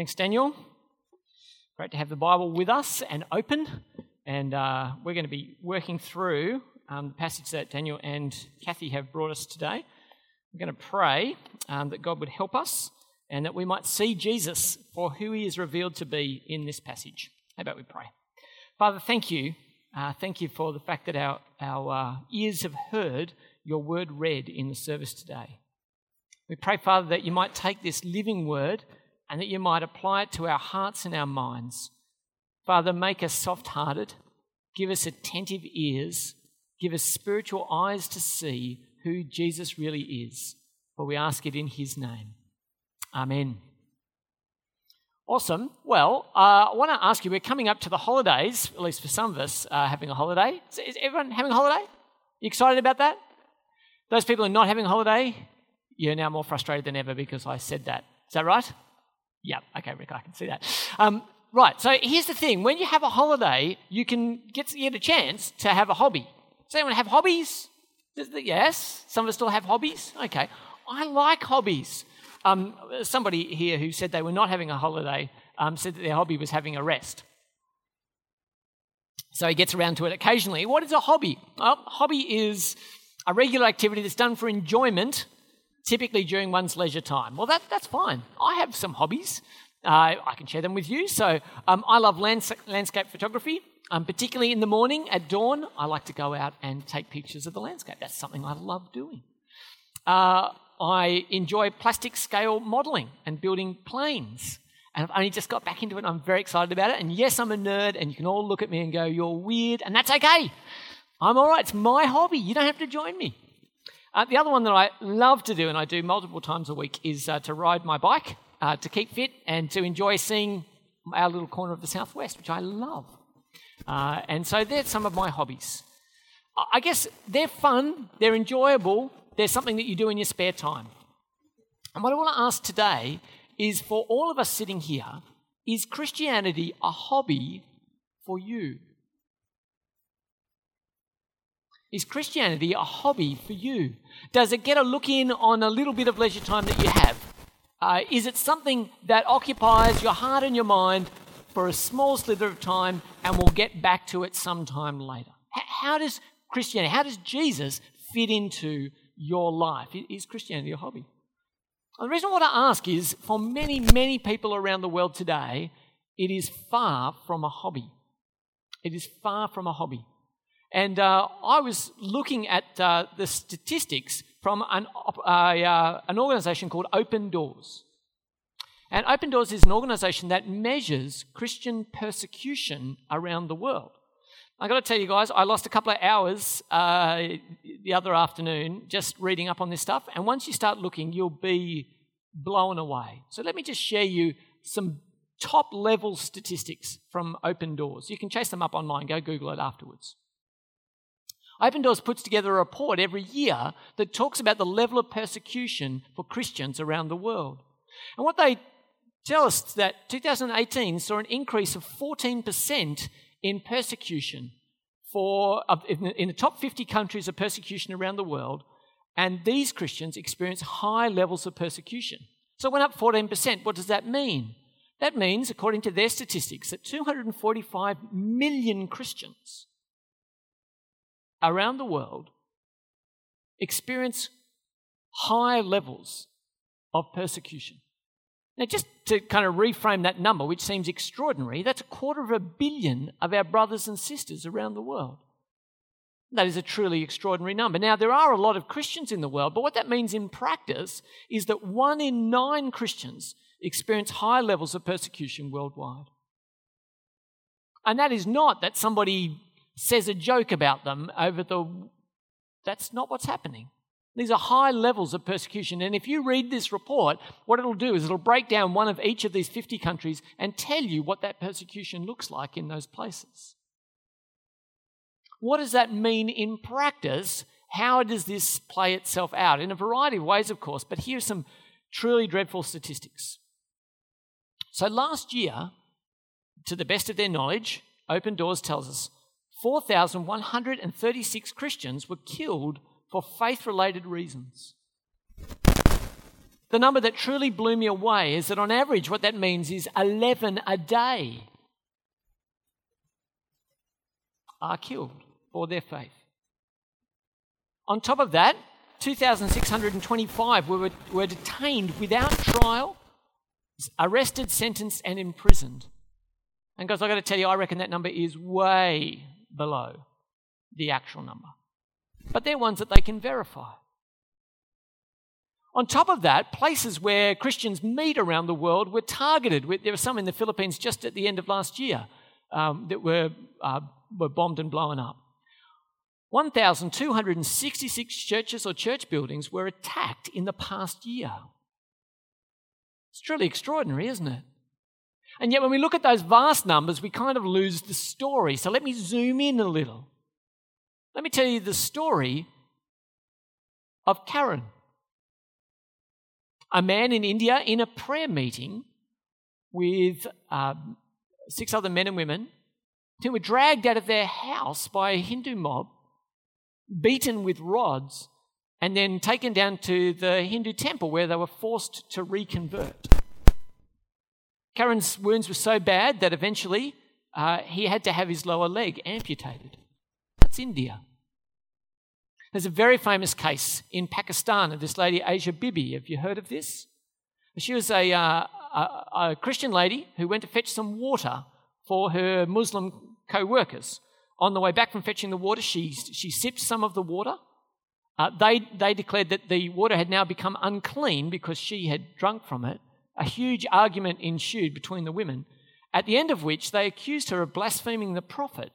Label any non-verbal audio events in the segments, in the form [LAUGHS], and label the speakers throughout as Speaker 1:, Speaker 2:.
Speaker 1: Thanks, Daniel. Great to have the Bible with us and open. And uh, we're going to be working through um, the passage that Daniel and Kathy have brought us today. We're going to pray um, that God would help us and that we might see Jesus for who he is revealed to be in this passage. How about we pray? Father, thank you. Uh, thank you for the fact that our, our uh, ears have heard your word read in the service today. We pray, Father, that you might take this living word and that you might apply it to our hearts and our minds. Father, make us soft hearted, give us attentive ears, give us spiritual eyes to see who Jesus really is. For we ask it in his name. Amen. Awesome. Well, uh, I want to ask you, we're coming up to the holidays, at least for some of us, uh, having a holiday. Is, is everyone having a holiday? You excited about that? Those people who are not having a holiday, you're now more frustrated than ever because I said that. Is that right? Yeah, okay, Rick, I can see that. Um, right, so here's the thing when you have a holiday, you can get, get a chance to have a hobby. Does anyone have hobbies? Yes, some of us still have hobbies. Okay, I like hobbies. Um, somebody here who said they were not having a holiday um, said that their hobby was having a rest. So he gets around to it occasionally. What is a hobby? Well, hobby is a regular activity that's done for enjoyment typically during one's leisure time. Well, that, that's fine. I have some hobbies. Uh, I can share them with you. So um, I love lands- landscape photography, um, particularly in the morning at dawn. I like to go out and take pictures of the landscape. That's something I love doing. Uh, I enjoy plastic scale modelling and building planes. And I've only just got back into it. I'm very excited about it. And yes, I'm a nerd, and you can all look at me and go, You're weird, and that's okay. I'm all right. It's my hobby. You don't have to join me. Uh, the other one that I love to do, and I do multiple times a week, is uh, to ride my bike uh, to keep fit and to enjoy seeing our little corner of the southwest, which I love. Uh, and so they're some of my hobbies. I guess they're fun, they're enjoyable, they're something that you do in your spare time. And what I want to ask today is for all of us sitting here, is Christianity a hobby for you? Is Christianity a hobby for you? Does it get a look in on a little bit of leisure time that you have? Uh, is it something that occupies your heart and your mind for a small slither of time and we'll get back to it sometime later? H- how does Christianity, how does Jesus fit into your life? Is Christianity a hobby? the reason I want to ask is for many, many people around the world today, it is far from a hobby. It is far from a hobby. And uh, I was looking at uh, the statistics from an, uh, an organization called Open Doors. And Open Doors is an organization that measures Christian persecution around the world. I've got to tell you guys, I lost a couple of hours uh, the other afternoon just reading up on this stuff. And once you start looking, you'll be blown away. So let me just share you some top level statistics from Open Doors. You can chase them up online, go Google it afterwards. Doors puts together a report every year that talks about the level of persecution for Christians around the world. And what they tell us is that 2018 saw an increase of 14% in persecution for in the top 50 countries of persecution around the world, and these Christians experience high levels of persecution. So it went up 14%. What does that mean? That means, according to their statistics, that 245 million Christians around the world experience high levels of persecution. Now, just to kind of reframe that number, which seems extraordinary, that's a quarter of a billion of our brothers and sisters around the world. That is a truly extraordinary number. Now, there are a lot of Christians in the world, but what that means in practice is that one in nine Christians experience high levels of persecution worldwide. And that is not that somebody says a joke about them over the. That's not what's happening. These are high levels of persecution. And if you read this report, what it'll do is it'll break down one of each of these 50 countries and tell you what that persecution looks like in those places. What does that mean in practice? How does this play itself out? In a variety of ways, of course, but here are some truly dreadful statistics. So last year, to the best of their knowledge, Open Doors tells us 4,136 Christians were killed for faith related reasons. The number that truly blew me away is that on average, what that means is 11 a day are killed for their faith. On top of that, 2,625 were, were detained without trial, arrested, sentenced, and imprisoned. And guys, I've got to tell you, I reckon that number is way below the actual number. But they're ones that they can verify. On top of that, places where Christians meet around the world were targeted. There were some in the Philippines just at the end of last year um, that were, uh, were bombed and blown up. 1,266 churches or church buildings were attacked in the past year. It's truly extraordinary, isn't it? And yet, when we look at those vast numbers, we kind of lose the story. So let me zoom in a little. Let me tell you the story of Karen a man in India in a prayer meeting with um, six other men and women who were dragged out of their house by a Hindu mob, beaten with rods, and then taken down to the Hindu temple where they were forced to reconvert. Karen's wounds were so bad that eventually uh, he had to have his lower leg amputated. That's India. There's a very famous case in Pakistan of this lady, Asia Bibi. Have you heard of this? She was a, uh, a, a Christian lady who went to fetch some water for her Muslim co workers. On the way back from fetching the water, she, she sipped some of the water. Uh, they, they declared that the water had now become unclean because she had drunk from it. A huge argument ensued between the women, at the end of which they accused her of blaspheming the prophet.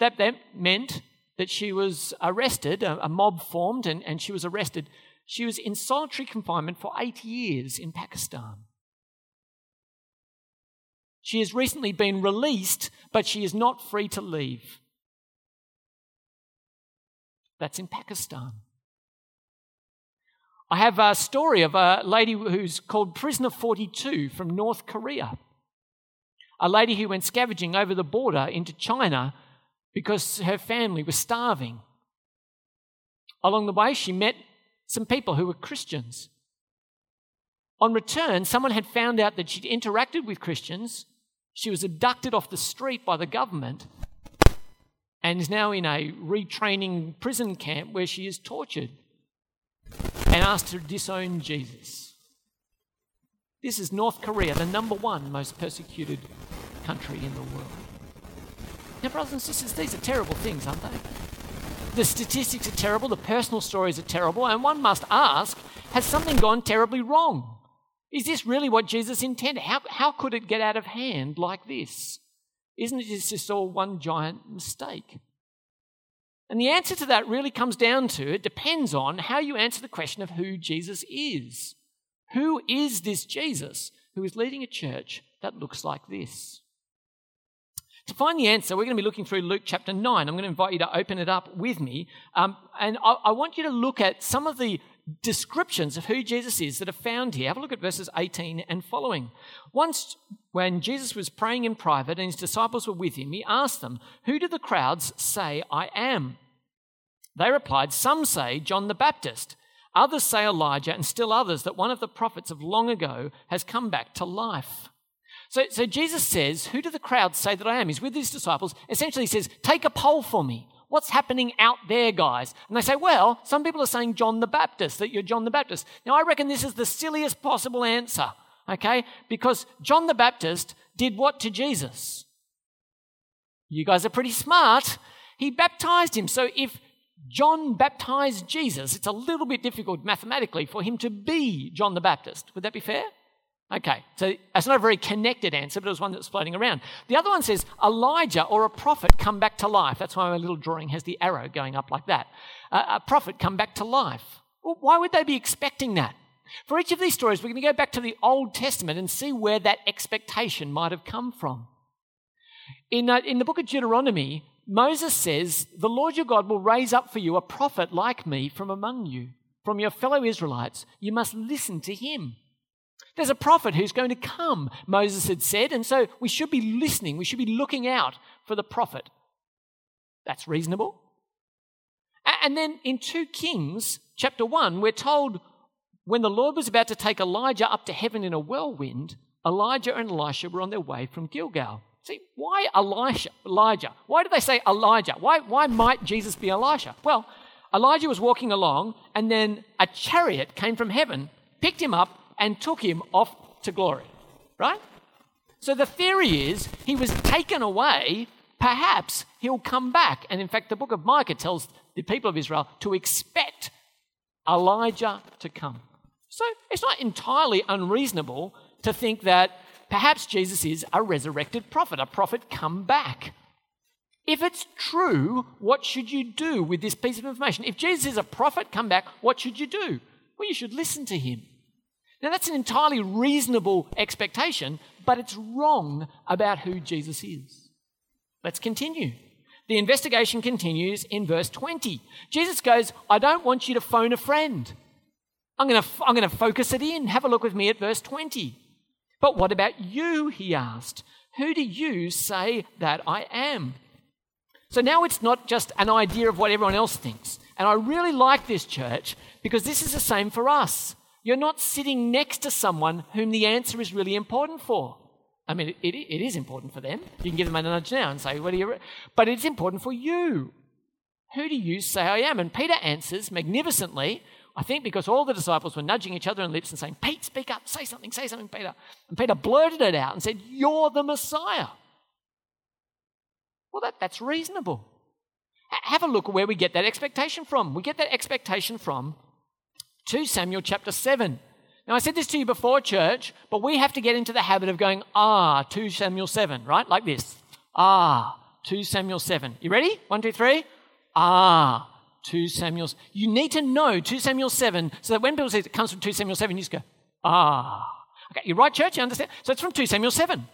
Speaker 1: That, meant that she was arrested, a, a mob formed, and, and she was arrested. She was in solitary confinement for eight years in Pakistan. She has recently been released, but she is not free to leave. That's in Pakistan. I have a story of a lady who's called Prisoner 42 from North Korea. A lady who went scavenging over the border into China because her family was starving. Along the way, she met some people who were Christians. On return, someone had found out that she'd interacted with Christians. She was abducted off the street by the government and is now in a retraining prison camp where she is tortured and asked to disown Jesus. This is North Korea, the number one most persecuted country in the world. Now, brothers and sisters, these are terrible things, aren't they? The statistics are terrible, the personal stories are terrible, and one must ask has something gone terribly wrong? Is this really what Jesus intended? How, how could it get out of hand like this? Isn't it just all one giant mistake? And the answer to that really comes down to it depends on how you answer the question of who Jesus is. Who is this Jesus who is leading a church that looks like this? To find the answer, we're going to be looking through Luke chapter 9. I'm going to invite you to open it up with me. Um, and I, I want you to look at some of the descriptions of who Jesus is that are found here. Have a look at verses 18 and following. Once, when Jesus was praying in private and his disciples were with him, he asked them, Who do the crowds say I am? They replied, Some say John the Baptist, others say Elijah, and still others that one of the prophets of long ago has come back to life. So, so Jesus says, Who do the crowds say that I am? He's with his disciples. Essentially, he says, Take a poll for me. What's happening out there, guys? And they say, Well, some people are saying John the Baptist, that you're John the Baptist. Now, I reckon this is the silliest possible answer, okay? Because John the Baptist did what to Jesus? You guys are pretty smart. He baptized him. So if John baptized Jesus, it's a little bit difficult mathematically for him to be John the Baptist. Would that be fair? Okay, so that's not a very connected answer, but it was one that's floating around. The other one says Elijah or a prophet come back to life. That's why my little drawing has the arrow going up like that. Uh, a prophet come back to life. Well, why would they be expecting that? For each of these stories, we're going to go back to the Old Testament and see where that expectation might have come from. In, uh, in the book of Deuteronomy, Moses says, The Lord your God will raise up for you a prophet like me from among you, from your fellow Israelites. You must listen to him. There's a prophet who's going to come, Moses had said, and so we should be listening. We should be looking out for the prophet. That's reasonable. And then in 2 Kings, chapter 1, we're told when the Lord was about to take Elijah up to heaven in a whirlwind, Elijah and Elisha were on their way from Gilgal. See, why Elisha, Elijah? Why did they say Elijah? Why, why might Jesus be Elisha? Well, Elijah was walking along, and then a chariot came from heaven, picked him up, and took him off to glory. Right? So the theory is he was taken away, perhaps he'll come back. And in fact, the book of Micah tells the people of Israel to expect Elijah to come. So it's not entirely unreasonable to think that perhaps Jesus is a resurrected prophet, a prophet come back. If it's true, what should you do with this piece of information? If Jesus is a prophet come back, what should you do? Well, you should listen to him. Now, that's an entirely reasonable expectation, but it's wrong about who Jesus is. Let's continue. The investigation continues in verse 20. Jesus goes, I don't want you to phone a friend. I'm going to, I'm to focus it in. Have a look with me at verse 20. But what about you? He asked. Who do you say that I am? So now it's not just an idea of what everyone else thinks. And I really like this church because this is the same for us. You're not sitting next to someone whom the answer is really important for. I mean, it, it is important for them. You can give them a nudge now and say, What are you? But it's important for you. Who do you say I am? And Peter answers magnificently, I think because all the disciples were nudging each other in lips and saying, Pete, speak up, say something, say something, Peter. And Peter blurted it out and said, You're the Messiah. Well, that, that's reasonable. Have a look at where we get that expectation from. We get that expectation from 2 Samuel chapter 7. Now, I said this to you before, church, but we have to get into the habit of going, ah, 2 Samuel 7, right? Like this. Ah, 2 Samuel 7. You ready? One, two, three. Ah, 2 Samuel. You need to know 2 Samuel 7 so that when people say it comes from 2 Samuel 7, you just go, ah. Okay, you're right, church? You understand? So it's from 2 Samuel 7.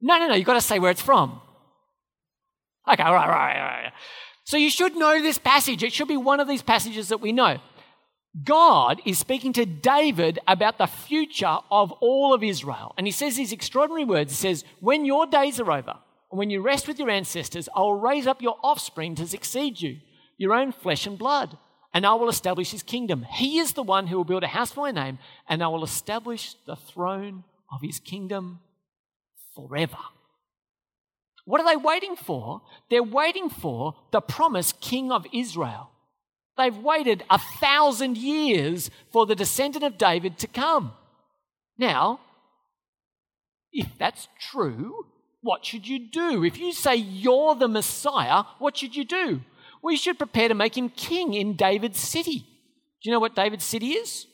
Speaker 1: No, no, no, you've got to say where it's from. Okay, all right, all right, all right. So you should know this passage. It should be one of these passages that we know. God is speaking to David about the future of all of Israel. And he says these extraordinary words. He says, When your days are over, and when you rest with your ancestors, I will raise up your offspring to succeed you, your own flesh and blood, and I will establish his kingdom. He is the one who will build a house for my name, and I will establish the throne of his kingdom forever. What are they waiting for? They're waiting for the promised king of Israel. They've waited a thousand years for the descendant of David to come. Now, if that's true, what should you do? If you say you're the Messiah, what should you do? We should prepare to make him king in David's city. Do you know what David's city is?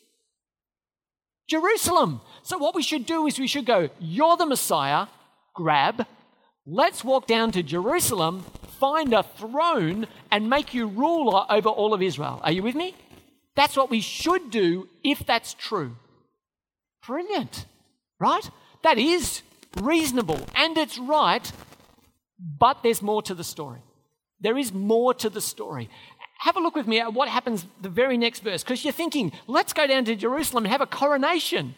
Speaker 1: Jerusalem. So, what we should do is we should go, You're the Messiah, grab, let's walk down to Jerusalem, find a throne, and make you ruler over all of Israel. Are you with me? That's what we should do if that's true. Brilliant, right? That is reasonable and it's right, but there's more to the story. There is more to the story. Have a look with me at what happens the very next verse, because you're thinking, let's go down to Jerusalem and have a coronation.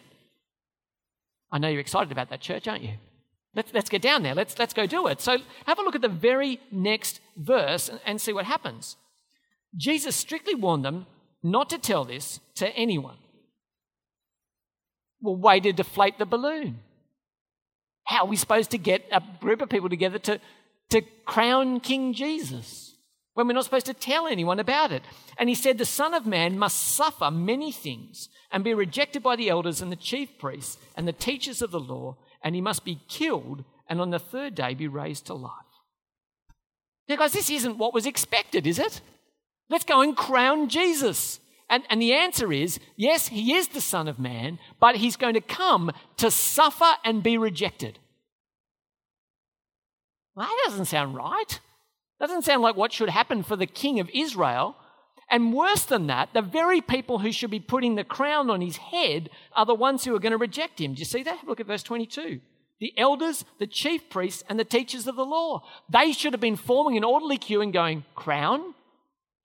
Speaker 1: I know you're excited about that church, aren't you? Let's, let's get down there. Let's, let's go do it. So have a look at the very next verse and, and see what happens. Jesus strictly warned them not to tell this to anyone. Well, way to deflate the balloon. How are we supposed to get a group of people together to, to crown King Jesus when we're not supposed to tell anyone about it? And he said, The Son of Man must suffer many things and be rejected by the elders and the chief priests and the teachers of the law and he must be killed and on the third day be raised to life. Now, guys, this isn't what was expected, is it? Let's go and crown Jesus. And, and the answer is yes, he is the Son of Man, but he's going to come to suffer and be rejected. Well, that doesn't sound right. Doesn't sound like what should happen for the King of Israel. And worse than that, the very people who should be putting the crown on his head are the ones who are going to reject him. Do you see that? Look at verse 22. The elders, the chief priests, and the teachers of the law. They should have been forming an orderly queue and going, crown,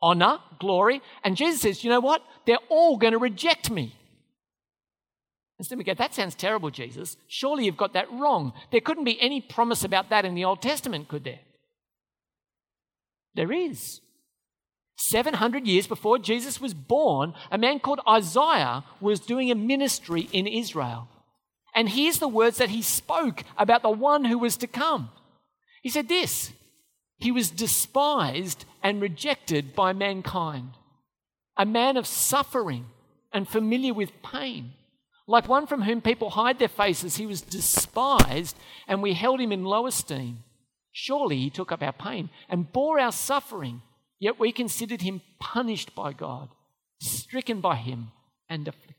Speaker 1: honor, glory. And Jesus says, you know what? They're all going to reject me. And so we go, that sounds terrible, Jesus. Surely you've got that wrong. There couldn't be any promise about that in the Old Testament, could there? There is. 700 years before Jesus was born, a man called Isaiah was doing a ministry in Israel. And here's the words that he spoke about the one who was to come. He said this He was despised and rejected by mankind, a man of suffering and familiar with pain. Like one from whom people hide their faces, he was despised, and we held him in low esteem. Surely he took up our pain and bore our suffering, yet we considered him punished by God, stricken by him, and afflicted.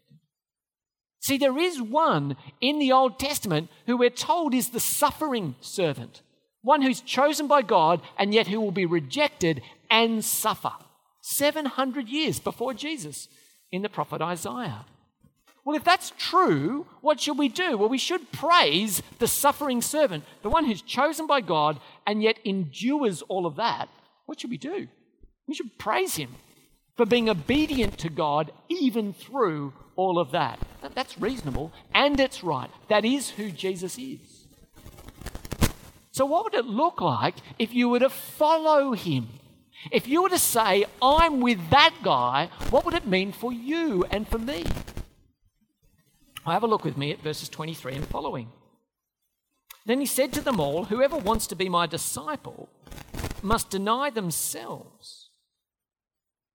Speaker 1: See, there is one in the Old Testament who we're told is the suffering servant, one who's chosen by God and yet who will be rejected and suffer. 700 years before Jesus in the prophet Isaiah. Well, if that's true, what should we do? Well, we should praise the suffering servant, the one who's chosen by God and yet endures all of that. What should we do? We should praise him for being obedient to God even through all of that. That's reasonable and it's right. That is who Jesus is. So, what would it look like if you were to follow him? If you were to say, I'm with that guy, what would it mean for you and for me? Have a look with me at verses 23 and following. Then he said to them all, Whoever wants to be my disciple must deny themselves,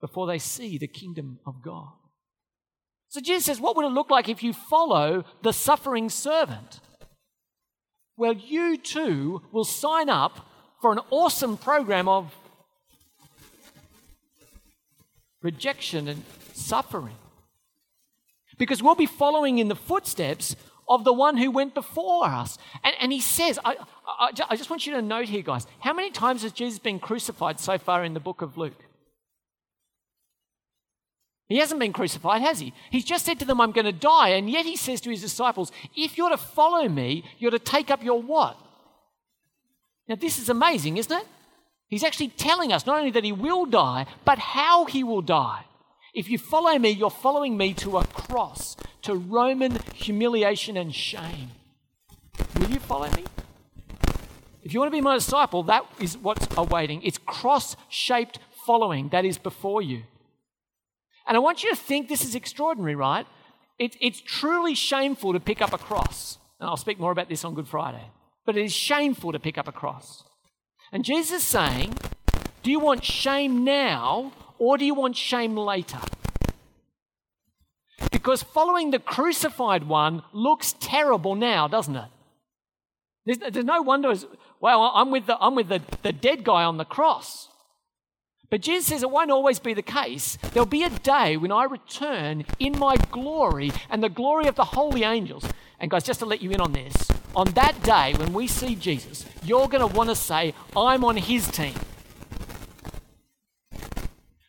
Speaker 1: before they see the kingdom of God. So Jesus says, What would it look like if you follow the suffering servant? Well, you too will sign up for an awesome program of rejection and suffering. Because we'll be following in the footsteps of the one who went before us. And, and he says, I, I, I just want you to note here, guys, how many times has Jesus been crucified so far in the book of Luke? He hasn't been crucified, has he? He's just said to them, I'm going to die. And yet he says to his disciples, if you're to follow me, you're to take up your what? Now, this is amazing, isn't it? He's actually telling us not only that he will die, but how he will die. If you follow me, you're following me to a cross, to Roman humiliation and shame. Will you follow me? If you want to be my disciple, that is what's awaiting. It's cross shaped following that is before you. And I want you to think this is extraordinary, right? It, it's truly shameful to pick up a cross. And I'll speak more about this on Good Friday. But it is shameful to pick up a cross. And Jesus is saying, Do you want shame now or do you want shame later? Because following the crucified one looks terrible now, doesn't it? There's, there's no wonder, well, I'm with, the, I'm with the, the dead guy on the cross. But Jesus says it won't always be the case. There'll be a day when I return in my glory and the glory of the holy angels. And guys, just to let you in on this, on that day when we see Jesus, you're going to want to say, I'm on his team.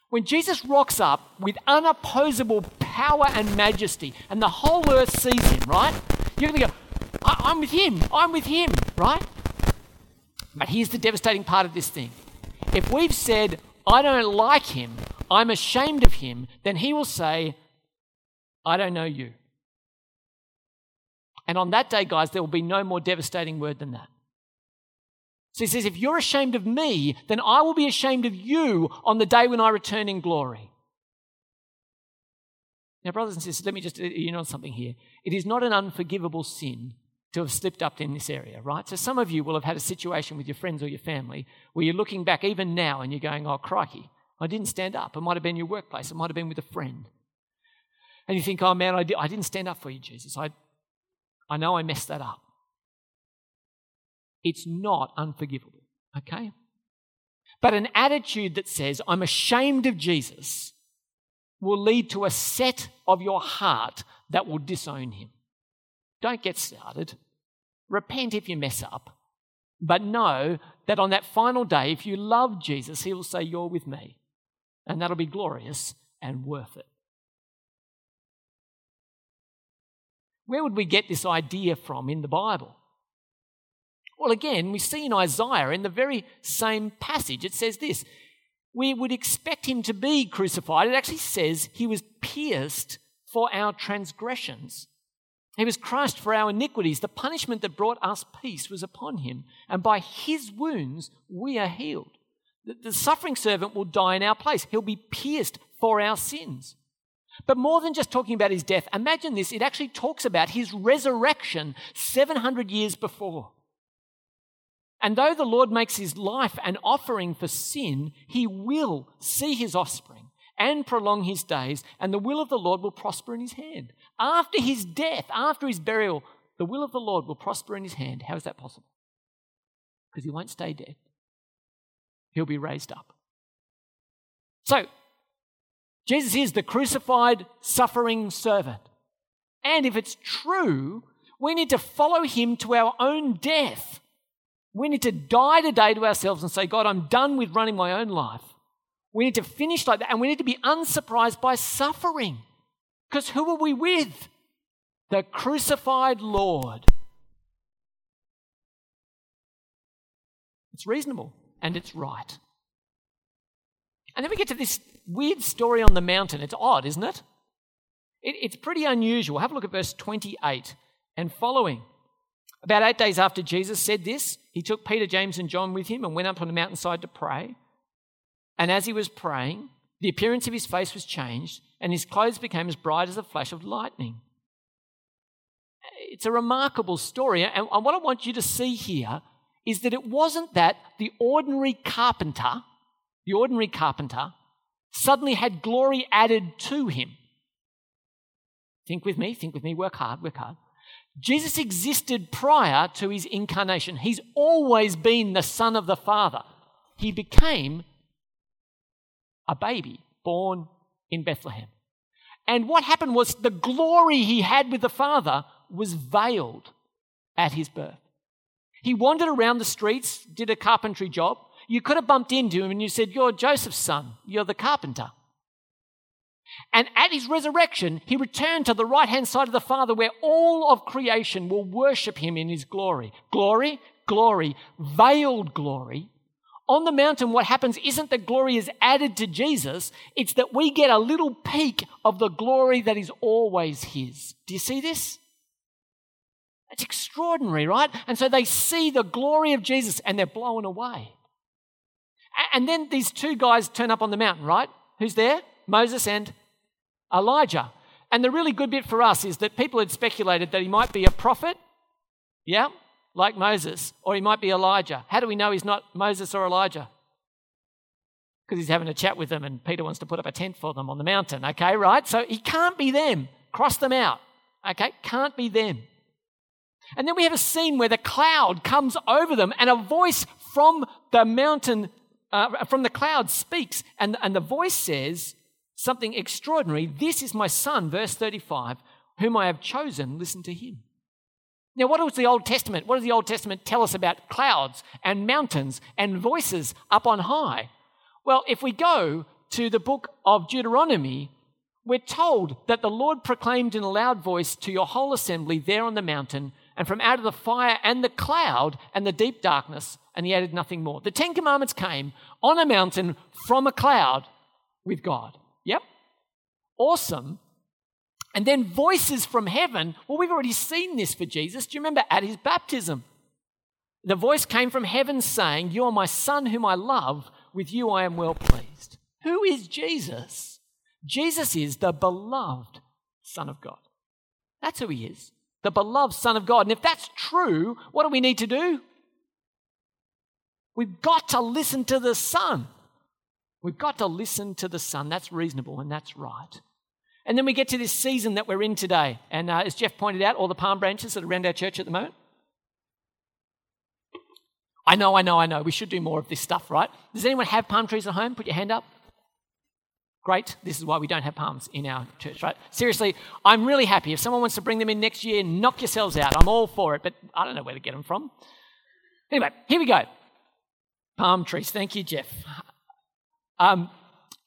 Speaker 1: When Jesus rocks up with unopposable power and majesty, and the whole earth sees him, right? You're going to go, I'm with him, I'm with him, right? But here's the devastating part of this thing. If we've said, I don't like him, I'm ashamed of him, then he will say, I don't know you. And on that day, guys, there will be no more devastating word than that. So he says, If you're ashamed of me, then I will be ashamed of you on the day when I return in glory. Now, brothers and sisters, let me just, you know something here. It is not an unforgivable sin to have slipped up in this area, right? So some of you will have had a situation with your friends or your family where you're looking back even now and you're going, oh, crikey, I didn't stand up. It might have been your workplace. It might have been with a friend. And you think, oh, man, I, did, I didn't stand up for you, Jesus. I, I know I messed that up. It's not unforgivable, okay? But an attitude that says, I'm ashamed of Jesus, will lead to a set of your heart that will disown him. Don't get started. Repent if you mess up. But know that on that final day, if you love Jesus, he will say, You're with me. And that'll be glorious and worth it. Where would we get this idea from in the Bible? Well, again, we see in Isaiah in the very same passage, it says this we would expect him to be crucified. It actually says he was pierced for our transgressions. He was crushed for our iniquities. The punishment that brought us peace was upon him, and by his wounds we are healed. The suffering servant will die in our place. He'll be pierced for our sins. But more than just talking about his death, imagine this it actually talks about his resurrection 700 years before. And though the Lord makes his life an offering for sin, he will see his offspring and prolong his days, and the will of the Lord will prosper in his hand. After his death, after his burial, the will of the Lord will prosper in his hand. How is that possible? Because he won't stay dead, he'll be raised up. So, Jesus is the crucified, suffering servant. And if it's true, we need to follow him to our own death we need to die today to ourselves and say, God, I'm done with running my own life. We need to finish like that. And we need to be unsurprised by suffering. Because who are we with? The crucified Lord. It's reasonable and it's right. And then we get to this weird story on the mountain. It's odd, isn't it? it it's pretty unusual. Have a look at verse 28 and following. About eight days after Jesus said this, he took Peter, James, and John with him and went up on the mountainside to pray. And as he was praying, the appearance of his face was changed, and his clothes became as bright as a flash of lightning. It's a remarkable story. And what I want you to see here is that it wasn't that the ordinary carpenter, the ordinary carpenter, suddenly had glory added to him. Think with me, think with me, work hard, work hard. Jesus existed prior to his incarnation. He's always been the Son of the Father. He became a baby born in Bethlehem. And what happened was the glory he had with the Father was veiled at his birth. He wandered around the streets, did a carpentry job. You could have bumped into him and you said, You're Joseph's son, you're the carpenter. And at his resurrection, he returned to the right hand side of the Father where all of creation will worship him in his glory. Glory, glory, veiled glory. On the mountain, what happens isn't that glory is added to Jesus, it's that we get a little peek of the glory that is always his. Do you see this? It's extraordinary, right? And so they see the glory of Jesus and they're blown away. And then these two guys turn up on the mountain, right? Who's there? Moses and Elijah. And the really good bit for us is that people had speculated that he might be a prophet, yeah, like Moses, or he might be Elijah. How do we know he's not Moses or Elijah? Because he's having a chat with them and Peter wants to put up a tent for them on the mountain, okay, right? So he can't be them. Cross them out, okay? Can't be them. And then we have a scene where the cloud comes over them and a voice from the mountain, uh, from the cloud speaks. And, and the voice says, something extraordinary. This is my son, verse 35, whom I have chosen. Listen to him. Now, what does the Old Testament? What does the Old Testament tell us about clouds and mountains and voices up on high? Well, if we go to the book of Deuteronomy, we're told that the Lord proclaimed in a loud voice to your whole assembly there on the mountain, and from out of the fire and the cloud and the deep darkness, and he added nothing more. The Ten Commandments came on a mountain from a cloud with God. Yep. Awesome. And then voices from heaven. Well, we've already seen this for Jesus. Do you remember at his baptism? The voice came from heaven saying, You are my son whom I love. With you I am well pleased. Who is Jesus? Jesus is the beloved Son of God. That's who he is. The beloved Son of God. And if that's true, what do we need to do? We've got to listen to the Son. We've got to listen to the Son. That's reasonable and that's right. And then we get to this season that we're in today. And uh, as Jeff pointed out, all the palm branches that are around our church at the moment. I know, I know, I know. We should do more of this stuff, right? Does anyone have palm trees at home? Put your hand up. Great. This is why we don't have palms in our church, right? Seriously, I'm really happy. If someone wants to bring them in next year, knock yourselves out. I'm all for it, but I don't know where to get them from. Anyway, here we go. Palm trees. Thank you, Jeff. Um,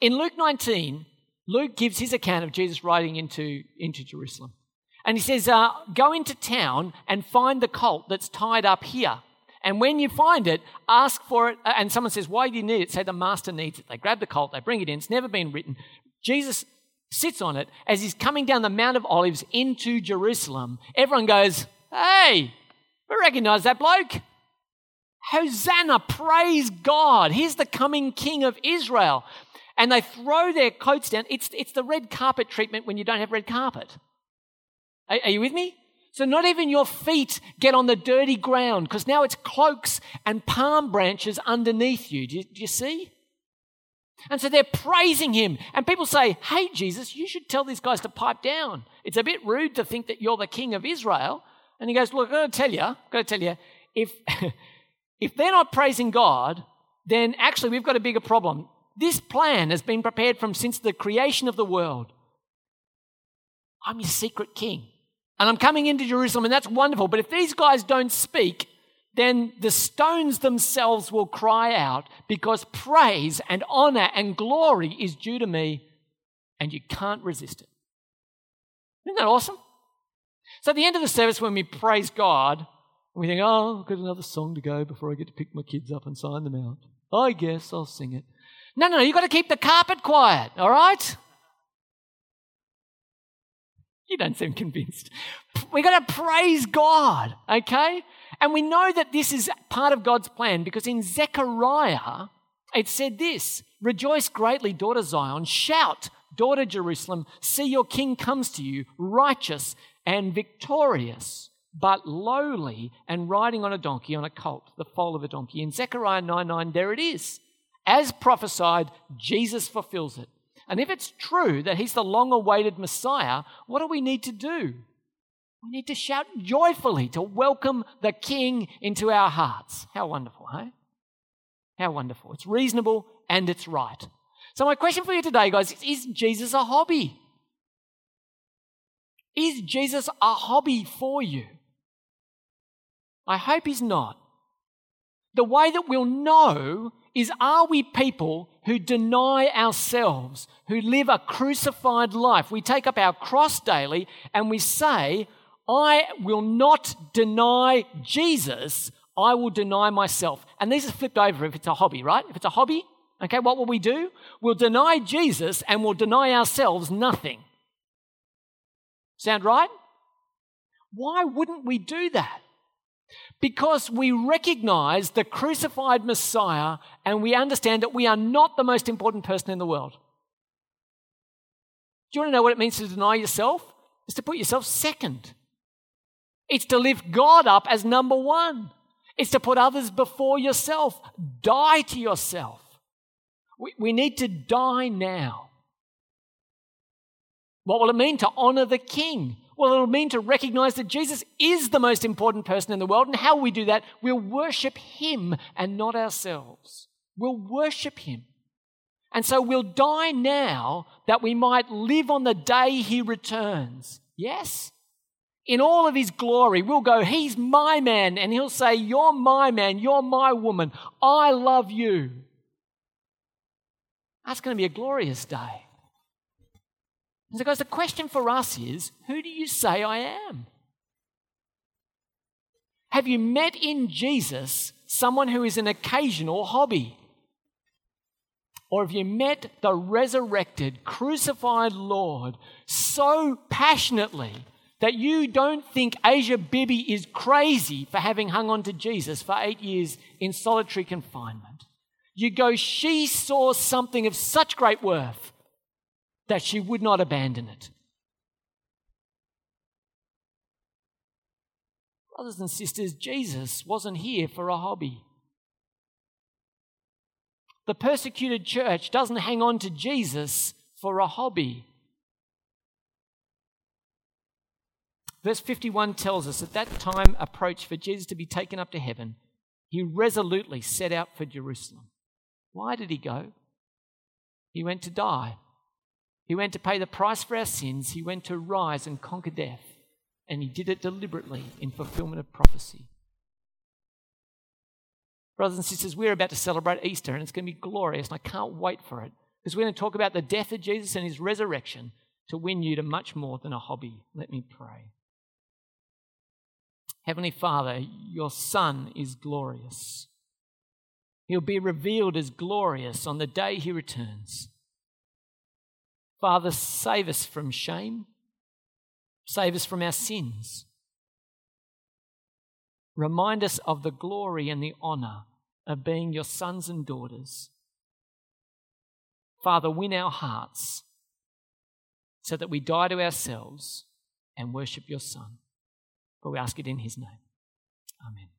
Speaker 1: in Luke 19, Luke gives his account of Jesus riding into, into Jerusalem. And he says, uh, Go into town and find the colt that's tied up here. And when you find it, ask for it. And someone says, Why do you need it? Say, The master needs it. They grab the colt, they bring it in. It's never been written. Jesus sits on it as he's coming down the Mount of Olives into Jerusalem. Everyone goes, Hey, we recognize that bloke. Hosanna, praise God. Here's the coming king of Israel. And they throw their coats down. It's, it's the red carpet treatment when you don't have red carpet. Are, are you with me? So not even your feet get on the dirty ground because now it's cloaks and palm branches underneath you. Do, you. do you see? And so they're praising him. And people say, Hey, Jesus, you should tell these guys to pipe down. It's a bit rude to think that you're the king of Israel. And he goes, Look, I've got to tell you, I've got to tell you, if, [LAUGHS] if they're not praising God, then actually we've got a bigger problem. This plan has been prepared from since the creation of the world. I'm your secret king. And I'm coming into Jerusalem, and that's wonderful. But if these guys don't speak, then the stones themselves will cry out because praise and honor and glory is due to me, and you can't resist it. Isn't that awesome? So at the end of the service, when we praise God, we think, oh, I've got another song to go before I get to pick my kids up and sign them out. I guess I'll sing it. No, no, no, you've got to keep the carpet quiet, all right? You don't seem convinced. We've got to praise God, okay? And we know that this is part of God's plan because in Zechariah, it said this Rejoice greatly, daughter Zion. Shout, daughter Jerusalem. See, your king comes to you, righteous and victorious, but lowly and riding on a donkey, on a colt, the foal of a donkey. In Zechariah 9 9, there it is. As prophesied, Jesus fulfills it. And if it's true that he's the long awaited Messiah, what do we need to do? We need to shout joyfully to welcome the King into our hearts. How wonderful, hey? How wonderful. It's reasonable and it's right. So, my question for you today, guys, is, is Jesus a hobby? Is Jesus a hobby for you? I hope he's not. The way that we'll know is are we people who deny ourselves, who live a crucified life? We take up our cross daily and we say, I will not deny Jesus, I will deny myself. And these are flipped over if it's a hobby, right? If it's a hobby, okay, what will we do? We'll deny Jesus and we'll deny ourselves nothing. Sound right? Why wouldn't we do that? Because we recognize the crucified Messiah and we understand that we are not the most important person in the world. Do you want to know what it means to deny yourself? It's to put yourself second. It's to lift God up as number one. It's to put others before yourself. Die to yourself. We, we need to die now. What will it mean to honor the king? Well, it'll mean to recognize that Jesus is the most important person in the world. And how we do that? We'll worship him and not ourselves. We'll worship him. And so we'll die now that we might live on the day he returns. Yes? In all of his glory, we'll go, He's my man. And he'll say, You're my man. You're my woman. I love you. That's going to be a glorious day. And so, guys, the question for us is who do you say I am? Have you met in Jesus someone who is an occasional hobby? Or have you met the resurrected, crucified Lord so passionately that you don't think Asia Bibi is crazy for having hung on to Jesus for eight years in solitary confinement? You go, she saw something of such great worth that she would not abandon it. Brothers and sisters, Jesus wasn't here for a hobby. The persecuted church doesn't hang on to Jesus for a hobby. Verse 51 tells us at that time approached for Jesus to be taken up to heaven, he resolutely set out for Jerusalem. Why did he go? He went to die. He went to pay the price for our sins. He went to rise and conquer death. And he did it deliberately in fulfillment of prophecy. Brothers and sisters, we're about to celebrate Easter and it's going to be glorious and I can't wait for it. Because we're going to talk about the death of Jesus and his resurrection to win you to much more than a hobby. Let me pray. Heavenly Father, your Son is glorious. He'll be revealed as glorious on the day he returns. Father, save us from shame, save us from our sins. Remind us of the glory and the honour of being your sons and daughters. Father, win our hearts so that we die to ourselves and worship your Son. For we ask it in his name. Amen.